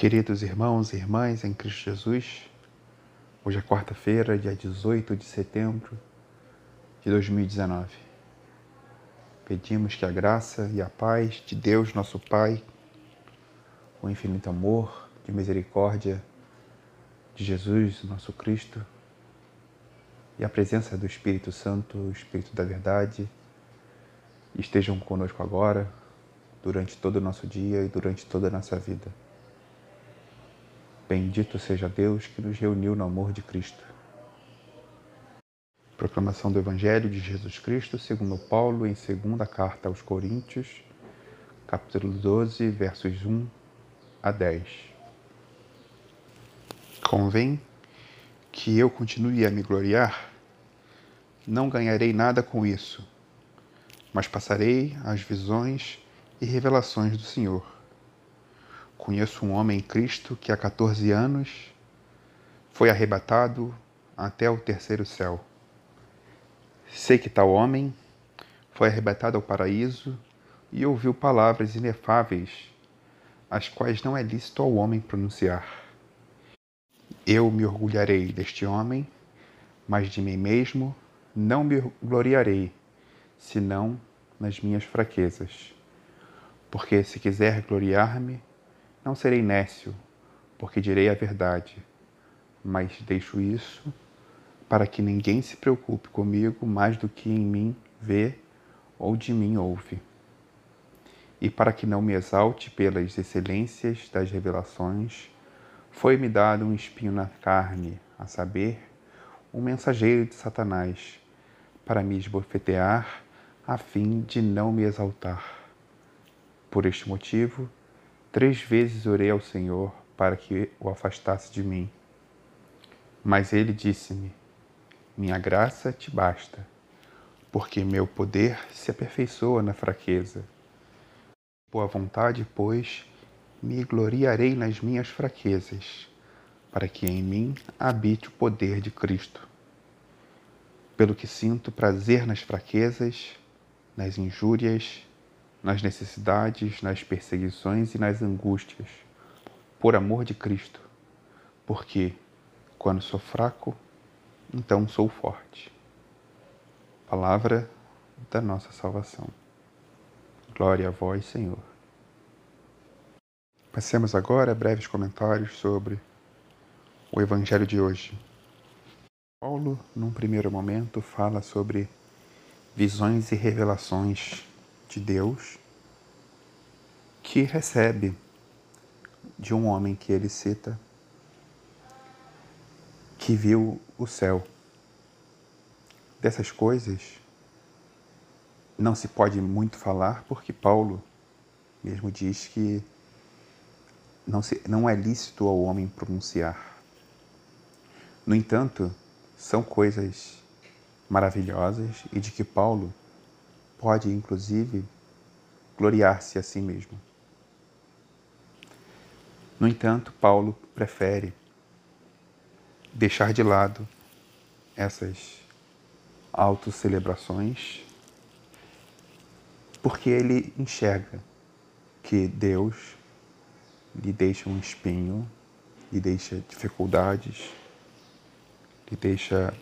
Queridos irmãos e irmãs em Cristo Jesus, hoje é quarta-feira, dia 18 de setembro de 2019. Pedimos que a graça e a paz de Deus, nosso Pai, o infinito amor e misericórdia de Jesus, nosso Cristo, e a presença do Espírito Santo, o Espírito da Verdade, estejam conosco agora, durante todo o nosso dia e durante toda a nossa vida. Bendito seja Deus que nos reuniu no amor de Cristo. Proclamação do Evangelho de Jesus Cristo, segundo Paulo, em segunda carta aos Coríntios, capítulo 12, versos 1 a 10. Convém que eu continue a me gloriar? Não ganharei nada com isso, mas passarei as visões e revelações do Senhor. Conheço um homem em Cristo que há 14 anos foi arrebatado até o terceiro céu. Sei que tal homem foi arrebatado ao paraíso e ouviu palavras inefáveis, as quais não é lícito ao homem pronunciar. Eu me orgulharei deste homem, mas de mim mesmo não me gloriarei, senão nas minhas fraquezas. Porque se quiser gloriar-me, não serei nécio, porque direi a verdade, mas deixo isso para que ninguém se preocupe comigo mais do que em mim vê ou de mim ouve. E para que não me exalte pelas excelências das revelações, foi-me dado um espinho na carne, a saber, um mensageiro de Satanás, para me esbofetear, a fim de não me exaltar. Por este motivo, três vezes orei ao Senhor para que o afastasse de mim. Mas ele disse-me: Minha graça te basta, porque meu poder se aperfeiçoa na fraqueza. Boa vontade, pois, me gloriarei nas minhas fraquezas, para que em mim habite o poder de Cristo. Pelo que sinto prazer nas fraquezas, nas injúrias, nas necessidades, nas perseguições e nas angústias, por amor de Cristo, porque quando sou fraco, então sou forte. Palavra da nossa salvação. Glória a vós, Senhor. Passemos agora a breves comentários sobre o Evangelho de hoje. Paulo, num primeiro momento, fala sobre visões e revelações de Deus que recebe de um homem que ele cita que viu o céu. Dessas coisas não se pode muito falar porque Paulo mesmo diz que não, se, não é lícito ao homem pronunciar. No entanto, são coisas maravilhosas e de que Paulo pode, inclusive, gloriar-se a si mesmo. No entanto, Paulo prefere deixar de lado essas autocelebrações, porque ele enxerga que Deus lhe deixa um espinho, lhe deixa dificuldades, lhe deixa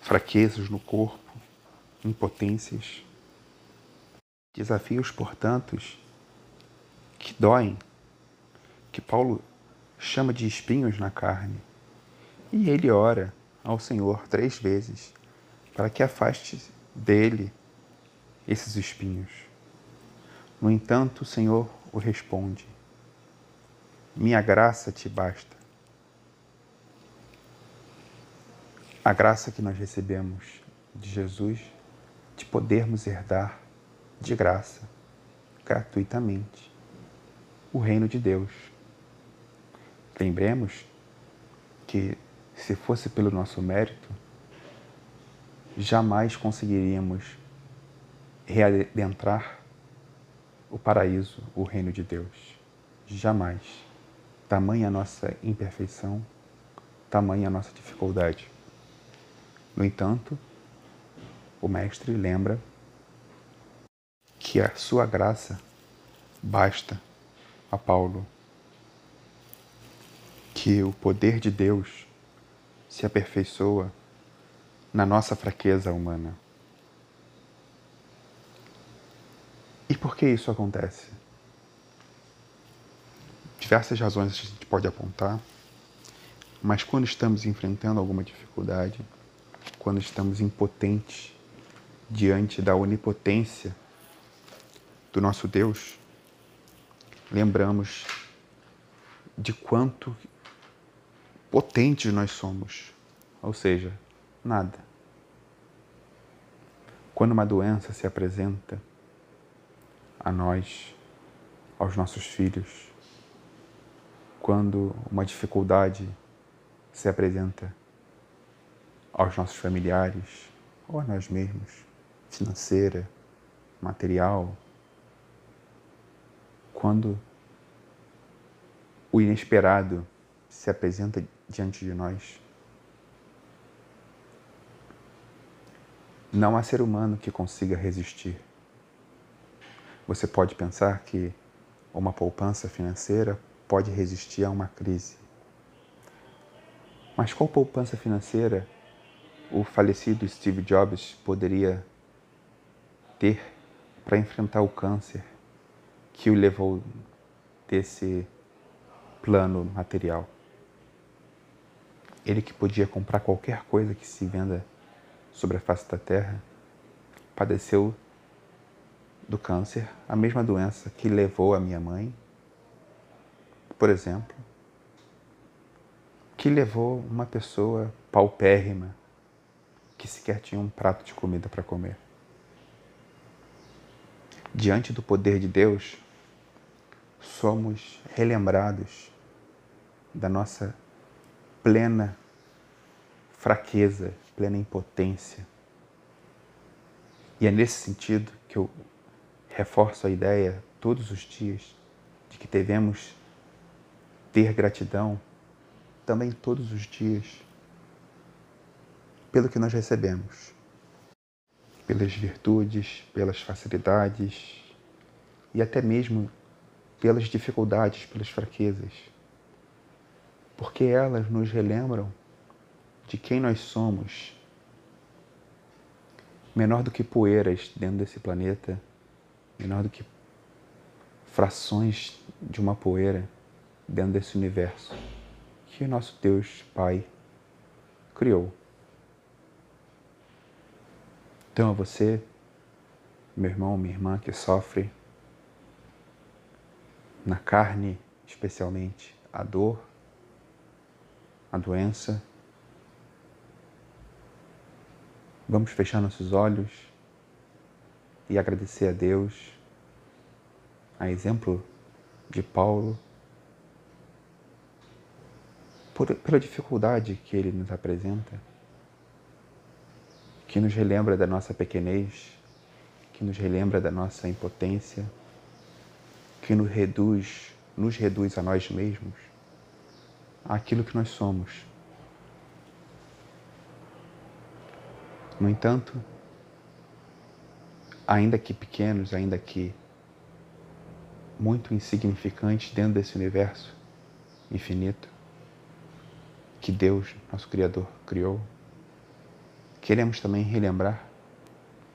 fraquezas no corpo, impotências. Desafios, portanto, que doem, que Paulo chama de espinhos na carne. E ele ora ao Senhor três vezes para que afaste dele esses espinhos. No entanto, o Senhor o responde: Minha graça te basta. A graça que nós recebemos de Jesus de podermos herdar de graça, gratuitamente, o reino de Deus. Lembremos que, se fosse pelo nosso mérito, jamais conseguiríamos readentrar o paraíso, o reino de Deus. Jamais. Tamanha a nossa imperfeição, tamanha a nossa dificuldade. No entanto, o Mestre lembra que a sua graça basta a Paulo que o poder de Deus se aperfeiçoa na nossa fraqueza humana. E por que isso acontece? Diversas razões a gente pode apontar, mas quando estamos enfrentando alguma dificuldade, quando estamos impotentes diante da onipotência do nosso Deus, lembramos de quanto potentes nós somos, ou seja, nada. Quando uma doença se apresenta a nós, aos nossos filhos, quando uma dificuldade se apresenta aos nossos familiares ou a nós mesmos, financeira, material, quando o inesperado se apresenta diante de nós. Não há ser humano que consiga resistir. Você pode pensar que uma poupança financeira pode resistir a uma crise. Mas qual poupança financeira o falecido Steve Jobs poderia ter para enfrentar o câncer que o levou desse plano material? Ele que podia comprar qualquer coisa que se venda sobre a face da terra, padeceu do câncer, a mesma doença que levou a minha mãe, por exemplo, que levou uma pessoa paupérrima que sequer tinha um prato de comida para comer. Diante do poder de Deus, somos relembrados da nossa plena fraqueza, plena impotência. E é nesse sentido que eu reforço a ideia todos os dias de que devemos ter gratidão também todos os dias pelo que nós recebemos, pelas virtudes, pelas facilidades e até mesmo pelas dificuldades, pelas fraquezas, porque elas nos relembram de quem nós somos, menor do que poeiras dentro desse planeta, menor do que frações de uma poeira dentro desse universo que o nosso Deus Pai criou. Então, a você, meu irmão, minha irmã que sofre na carne, especialmente, a dor, a doença, Vamos fechar nossos olhos e agradecer a Deus, a exemplo de Paulo, por, pela dificuldade que ele nos apresenta, que nos relembra da nossa pequenez, que nos relembra da nossa impotência, que nos reduz, nos reduz a nós mesmos, àquilo que nós somos. No entanto, ainda que pequenos, ainda que muito insignificantes dentro desse universo infinito que Deus, nosso Criador, criou, queremos também relembrar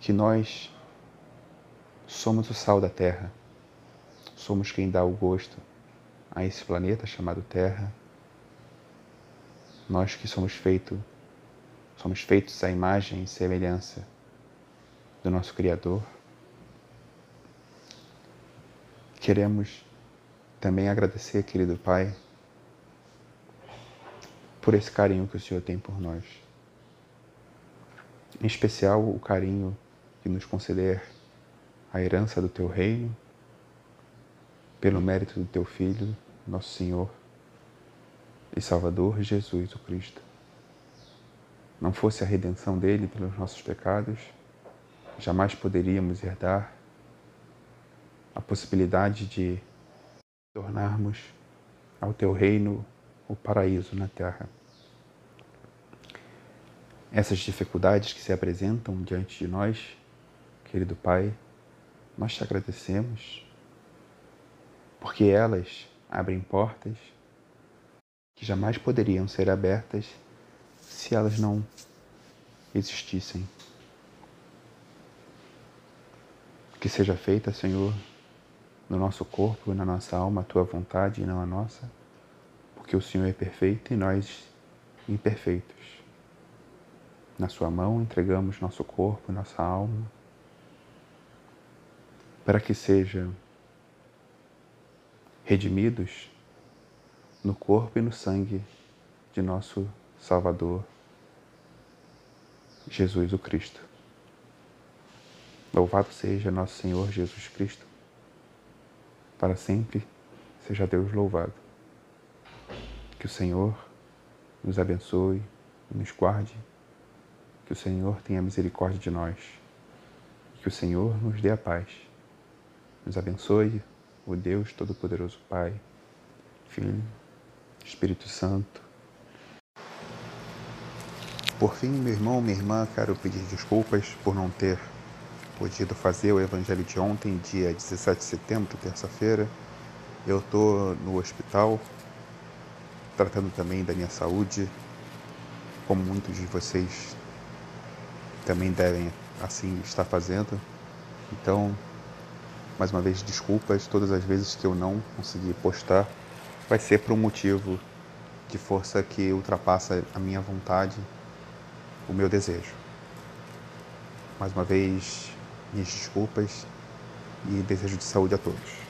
que nós somos o sal da terra, somos quem dá o gosto a esse planeta chamado Terra. Nós que somos feitos Somos feitos à imagem e semelhança do nosso Criador. Queremos também agradecer, querido Pai, por esse carinho que o Senhor tem por nós. Em especial, o carinho de nos conceder a herança do Teu reino, pelo mérito do Teu Filho, nosso Senhor e Salvador Jesus o Cristo não fosse a redenção dele pelos nossos pecados, jamais poderíamos herdar a possibilidade de tornarmos ao teu reino o paraíso na terra. Essas dificuldades que se apresentam diante de nós, querido Pai, nós te agradecemos, porque elas abrem portas que jamais poderiam ser abertas se elas não existissem. Que seja feita, Senhor, no nosso corpo e na nossa alma a tua vontade e não a nossa, porque o Senhor é perfeito e nós imperfeitos. Na Sua mão entregamos nosso corpo e nossa alma, para que sejam redimidos no corpo e no sangue de nosso Salvador, Jesus o Cristo. Louvado seja nosso Senhor Jesus Cristo, para sempre seja Deus louvado. Que o Senhor nos abençoe e nos guarde, que o Senhor tenha misericórdia de nós, que o Senhor nos dê a paz. Nos abençoe, o Deus Todo-Poderoso Pai, Filho Espírito Santo. Por fim, meu irmão, minha irmã, quero pedir desculpas por não ter podido fazer o evangelho de ontem, dia 17 de setembro, terça-feira. Eu estou no hospital, tratando também da minha saúde, como muitos de vocês também devem assim estar fazendo. Então, mais uma vez, desculpas todas as vezes que eu não consegui postar vai ser por um motivo de força que ultrapassa a minha vontade, o meu desejo. Mais uma vez, minhas desculpas e desejo de saúde a todos.